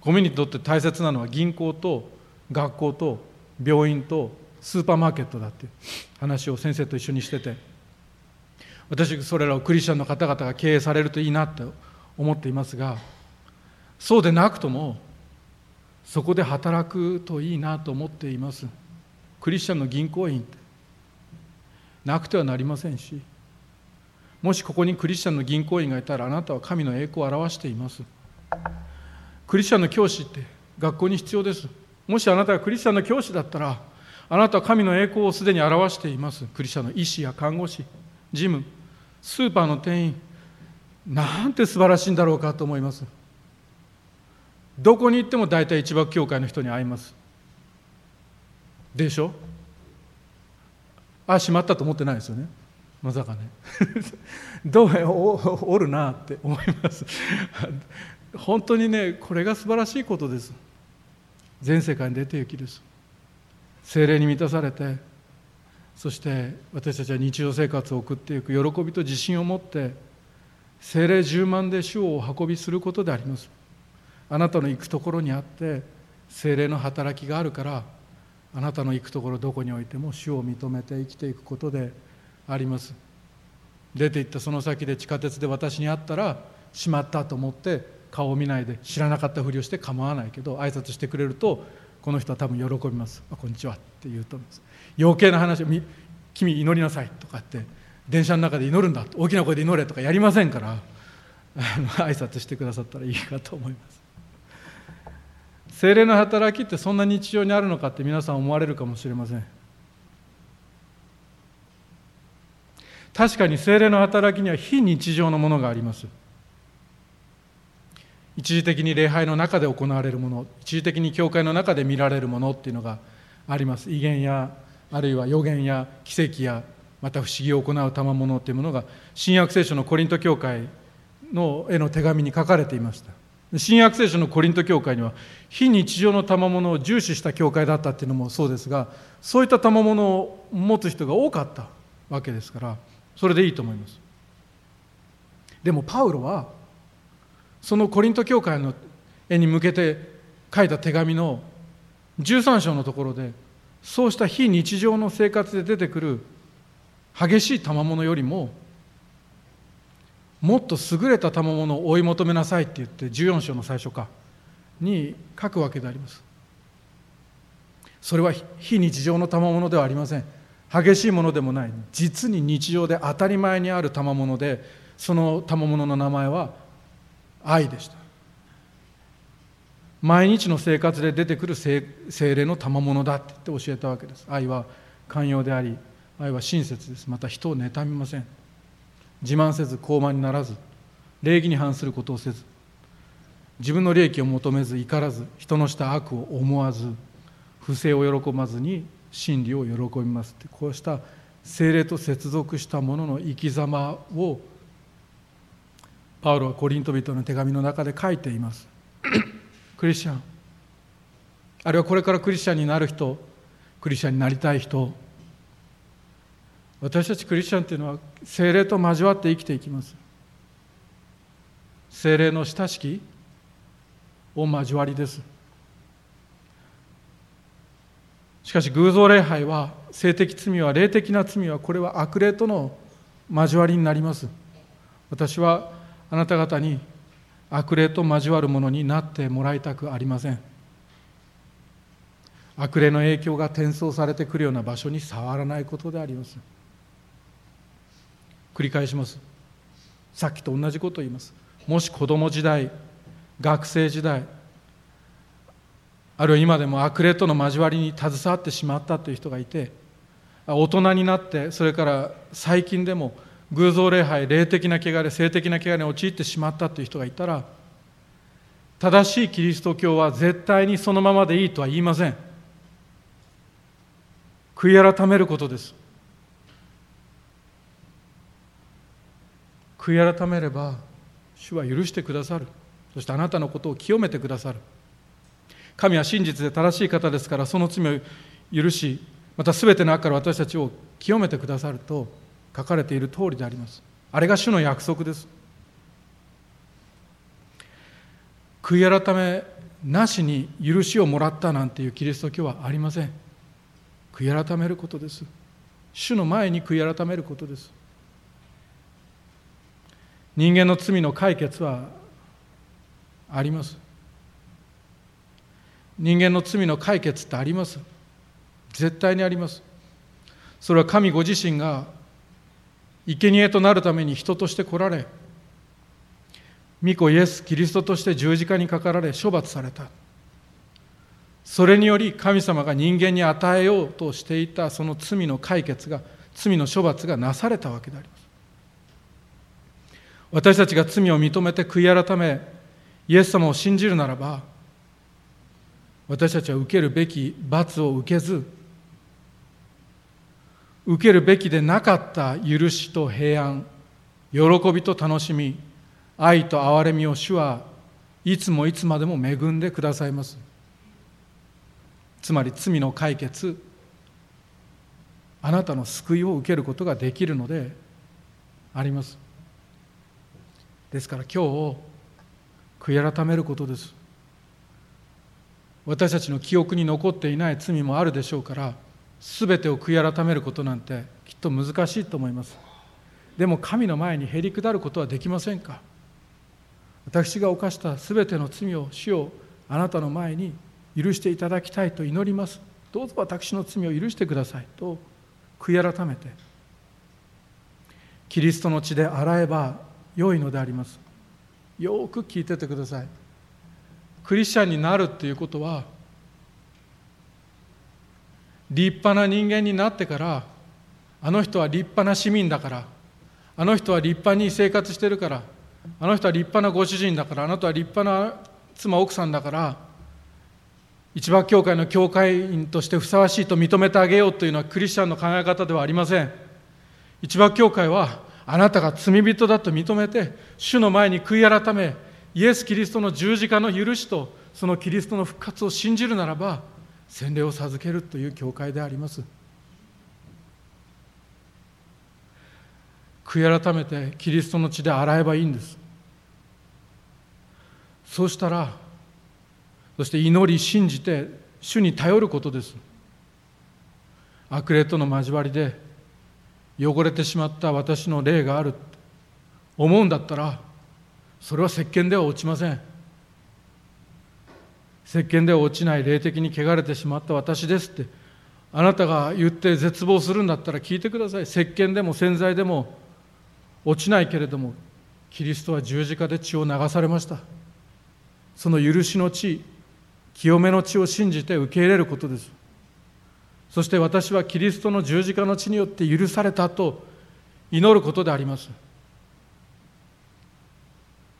コミュニティにとって大切なのは銀行と学校と病院とスーパーマーケットだっていう話を先生と一緒にしてて私それらをクリスチャンの方々が経営されるといいなと思っていますがそうでなくともそこで働くといいなと思っています。クリスチャンの銀行員なくてはなりませんし。もしここにクリスチャンの銀行員がいたらあなたは神の栄光を表しています。クリスチャンの教師って学校に必要です。もしあなたがクリスチャンの教師だったらあなたは神の栄光をすでに表しています。クリスチャンの医師や看護師事務スーパーの店員。なんて素晴らしいんだろうかと思います。どこに行っても大体一幕教会の人に会います。でしょ？あしまったと思ってないですよね。まさかね。どうおおるなって思います。本当にねこれが素晴らしいことです。全世界に出て行きです。精霊に満たされてそして私たちは日常生活を送っていく。喜びと自信を持って精霊十万で主をお運びすることであります。あなたの行くところにあって精霊の働きがあるからあなたの行くところどこにおいても主を認めて生きていくことであります。出て行ったその先で地下鉄で私に会ったらしまったと思って顔を見ないで知らなかったふりをして構わないけど挨拶してくれるとこの人は多分喜びます「あこんにちは」って言うと思います。余計な話「君祈りなさい」とかって電車の中で祈るんだ大きな声で祈れとかやりませんから挨拶してくださったらいいかと思います。精霊の働きってそんな日常にあるのかって皆さん思われるかもしれません。確かに精霊の働きには非日常のものがあります。一時的に礼拝の中で行われるもの一時的に教会の中で見られるものっていうのがあります。威厳やあるいは予言や奇跡やまた不思議を行う賜物というものが新約聖書のコリント教会の絵の手紙に書かれていました。新約聖書のコリント教会には非日常の賜物を重視した教会だったっていうのもそうですがそういった賜物を持つ人が多かったわけですからそれでいいと思います。でもパウロはそのコリント教会の絵に向けて書いた手紙の13章のところでそうした非日常の生活で出てくる激しい賜物よりももっと優れた賜物を追い求めなさいって言って14章の最初かに書くわけであります。それは非日常の賜物ではありません。激しいものでもない。実に日常で当たり前にある賜物でその賜物の名前は愛でした。毎日の生活で出てくる精霊の賜物だって言って教えたわけです。愛は寛容であり愛は親切です。また人を妬みません。自慢せず高慢にならず礼儀に反することをせず自分の利益を求めず怒らず人のした悪を思わず不正を喜ばずに真理を喜びますってこうした精霊と接続したものの生き様をパウロはコリント人の手紙の中で書いています。クリスチャン。あるいはこれからクリスチャンになる人クリスチャンになりたい人私たちクリスチャンというのは精霊と交わって生きていきます。精霊の親しきを交わりです。しかし偶像礼拝は性的罪は霊的な罪はこれは悪霊との交わりになります。私はあなた方に悪霊と交わるものになってもらいたくありません。悪霊の影響が転送されてくるような場所に触らないことであります。繰り返します。さっきと同じことを言います。もし子供時代学生時代あるいは今でも悪霊との交わりに携わってしまったという人がいて大人になってそれから最近でも偶像礼拝霊的な汚れ性的な汚れに陥ってしまったという人がいたら正しいキリスト教は絶対にそのままでいいとは言いません。悔い改めることです。悔い改めれば主は許してくださる。そしてあなたのことを清めてくださる。神は真実で正しい方ですからその罪を許しまた全ての悪から私たちを清めてくださると書かれている通りであります。あれが主の約束です。悔い改めなしに許しをもらったなんていうキリスト教はありません。悔い改めることです。主の前に悔い改めることです。人間の罪の解決はあります。人間の罪の解決ってあります。絶対にあります。それは神ご自身が生贄となるために人として来られ御子イエス・キリストとして十字架にかかられ処罰された。それにより神様が人間に与えようとしていたその罪の解決が罪の処罰がなされたわけであります。私たちが罪を認めて悔い改めイエス様を信じるならば私たちは受けるべき罰を受けず受けるべきでなかった許しと平安喜びと楽しみ愛と憐れみを主はいつもいつまでも恵んでくださいます。つまり罪の解決あなたの救いを受けることができるのであります。ですから今日悔い改めることです。私たちの記憶に残っていない罪もあるでしょうから全てを悔い改めることなんてきっと難しいと思います。でも神の前にへり下ることはできませんか？私が犯した全ての罪を主をあなたの前に許していただきたいと祈ります。どうぞ私の罪を許してください。と悔い改めてキリストの血で洗えば良いのであります。よく聞いててください。クリスチャンになるっていうことは立派な人間になってからあの人は立派な市民だからあの人は立派に生活してるからあの人は立派なご主人だからあなたは立派な妻奥さんだから一番教会の教会員としてふさわしいと認めてあげようというのはクリスチャンの考え方ではありません。一番教会はあなたが罪人だと認めて主の前に悔い改めイエス・キリストの十字架の許しとそのキリストの復活を信じるならば洗礼を授けるという教会であります。悔い改めてキリストの血で洗えばいいんです。そうしたらそして祈り信じて主に頼ることです。悪霊との交わりで汚れてしまった私の霊がある。思うんだったらそれは石鹸では落ちません。石鹸では落ちない霊的に汚れてしまった私ですってあなたが言って絶望するんだったら聞いてください。石鹸でも洗剤でも落ちないけれどもキリストは十字架で血を流されました。その許しの地清めの血を信じて受け入れることです。そして私はキリストの十字架の血によって許されたと祈ることであります。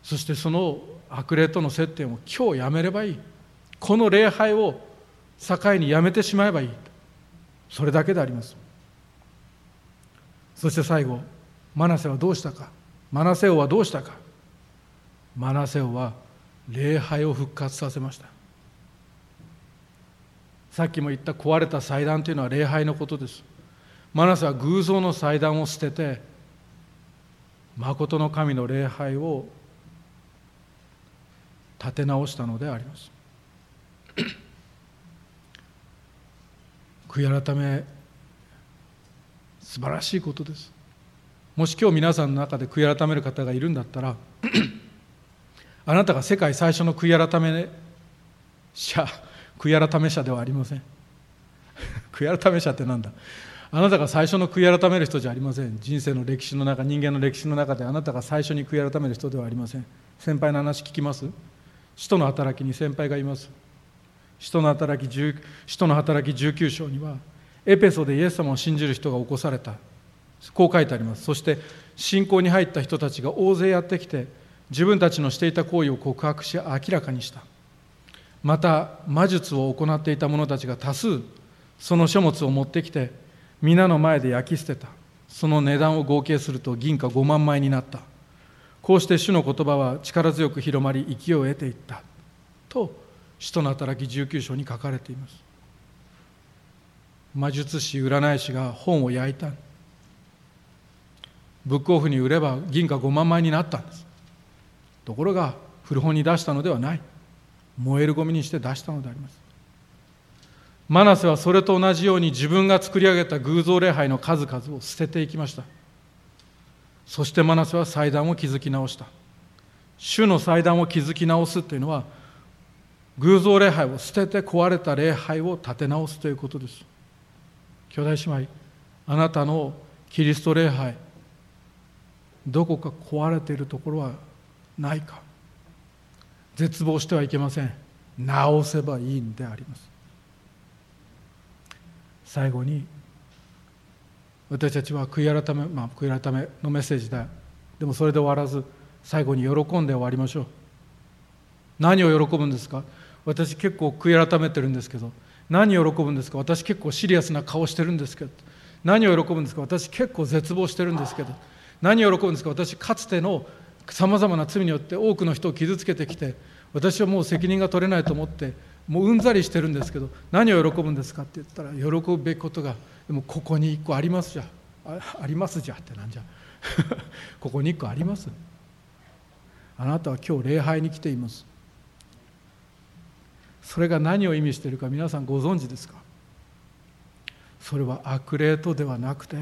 そしてその悪霊との接点を今日やめればいい。この礼拝を境にやめてしまえばいい。それだけであります。そして最後マナセはどうしたか。マナセ王はどうしたか。マナセ王は礼拝を復活させました。さっきも言った壊れた祭壇というのは礼拝のことです。マナセは偶像の祭壇を捨てて誠の神の礼拝を立て直したのであります。悔い改め素晴らしいことです。もし今日皆さんの中で悔い改める方がいるんだったら あなたが世界最初の悔い改め者悔い改め者ではありません。悔い改め者ってなんだ？あなたが最初の悔い改める人じゃありません。人生の歴史の中人間の歴史の中であなたが最初に悔い改める人ではありません。先輩の話聞きます？使徒の働きに先輩がいます。使徒の働き使徒の働き19章にはエペソでイエス様を信じる人が起こされた。こう書いてあります。そして信仰に入った人たちが大勢やってきて自分たちのしていた行為を告白し明らかにした。また魔術を行っていた者たちが多数その書物を持ってきて皆の前で焼き捨てた。その値段を合計すると銀貨5万枚になった。こうして主の言葉は力強く広まり勢いを得ていった。と使徒の働き19章に書かれています。魔術師占い師が本を焼いた。ブックオフに売れば銀貨5万枚になったんです。ところが古本に出したのではない。燃えるゴミにして出したのであります。マナセはそれと同じように自分が作り上げた偶像礼拝の数々を捨てていきました。そしてマナセは祭壇を築き直した。主の祭壇を築き直すというのは偶像礼拝を捨てて壊れた礼拝を立て直すということです。兄弟姉妹あなたのキリスト礼拝どこか壊れているところはないか。絶望してはいけません。直せばいいんであります。最後に私たちは悔い改めまあ悔い改めのメッセージだ。でもそれで終わらず最後に喜んで終わりましょう。何を喜ぶんですか？私結構悔い改めてるんですけど。何を喜ぶんですか？私結構シリアスな顔してるんですけど。何を喜ぶんですか？私結構絶望してるんですけど。何を喜ぶんですか？私かつてのさまざまな罪によって多くの人を傷つけてきて私はもう責任が取れないと思ってもううんざりしてるんですけど何を喜ぶんですかって言ったら喜ぶべきことがでもここに一個ありますじゃあありますじゃってなんじゃ。ここに一個あります。あなたは今日礼拝に来ています。それが何を意味しているか皆さんご存知ですか？それは悪霊とではなくて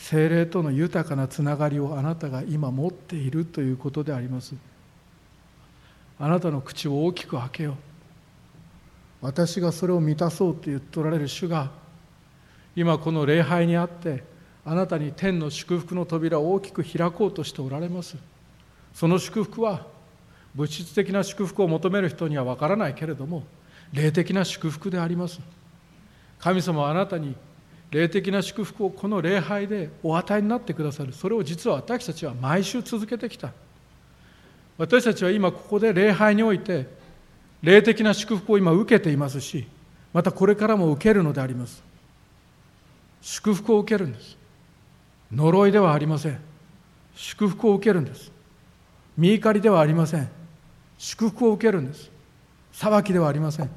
精霊との豊かなつながりをあなたが今持っているということであります。あなたの口を大きく開けよう。私がそれを満たそうと言っておられる主が今この礼拝にあってあなたに天の祝福の扉を大きく開こうとしておられます。その祝福は物質的な祝福を求める人には分からないけれども霊的な祝福であります。神様はあなたに霊的な祝福をこの礼拝でお与えになってくださる。それを実は私たちは毎週続けてきた。私たちは今ここで礼拝において霊的な祝福を今受けていますしまたこれからも受けるのであります。祝福を受けるんです。呪いではありません。祝福を受けるんです。見怒りではありません。祝福を受けるんです。裁きではありません。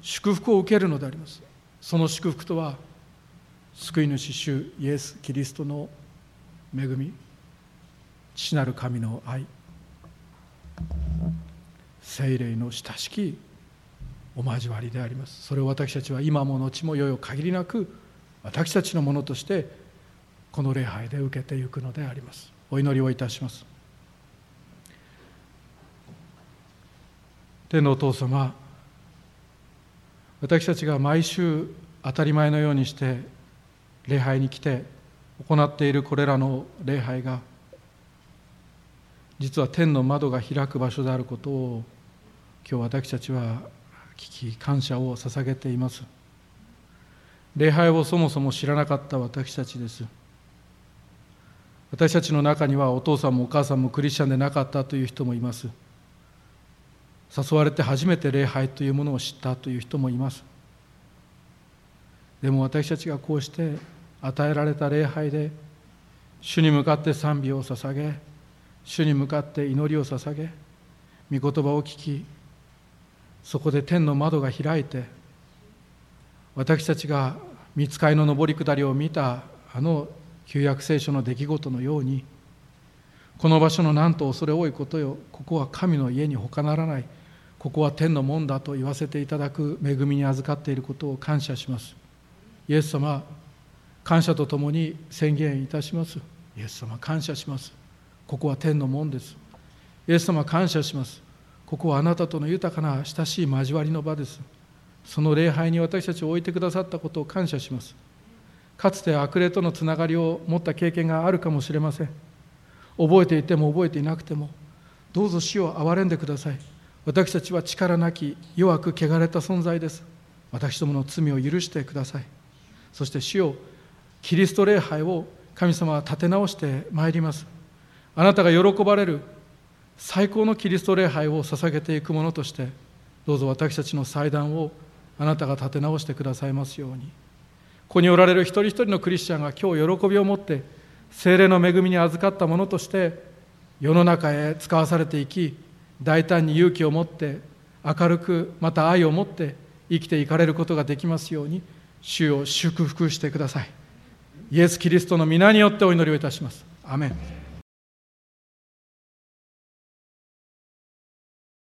祝福を受けるのであります。その祝福とは救い主主イエス・キリストの恵み父なる神の愛精霊の親しきお交わりであります。それを私たちは今も後もよよ限りなく私たちのものとしてこの礼拝で受けていくのであります。お祈りをいたします。天のお父様私たちが毎週当たり前のようにして礼拝に来て行っているこれらの礼拝が実は天の窓が開く場所であることを今日私たちは聞き感謝を捧げています。礼拝をそもそも知らなかった私たちです。私たちの中にはお父さんもお母さんもクリスチャンでなかったという人もいます。誘われて初めて礼拝というものを知ったという人もいます。でも私たちがこうして与えられた礼拝で主に向かって賛美を捧げ主に向かって祈りを捧げ御言葉を聞きそこで天の窓が開いて私たちが見つかりの上り下りを見たあの旧約聖書の出来事のようにこの場所のなんと恐れ多いことよここは神の家に他ならないここは天の門だと言わせていただく恵みに預かっていることを感謝します。イエス様感謝とともに宣言いたします。イエス様感謝します。ここは天の門です。イエス様感謝します。ここはあなたとの豊かな親しい交わりの場です。その礼拝に私たちを置いてくださったことを感謝します。かつて悪霊とのつながりを持った経験があるかもしれません。覚えていても覚えていなくてもどうぞ死を憐れんでください。私たちは力なき弱く汚れた存在です。私どもの罪を許してください。そして死をキリスト礼拝を神様は立て直してまいります。あなたが喜ばれる最高のキリスト礼拝を捧げていくものとしてどうぞ私たちの祭壇をあなたが立て直してくださいますように。ここにおられる一人一人のクリスチャンが今日喜びを持って精霊の恵みに預かったものとして世の中へ使わされていき大胆に勇気を持って明るくまた愛を持って生きていかれることができますように主を祝福してください。イエス・キリストの皆によってお祈りをいたします。アメン。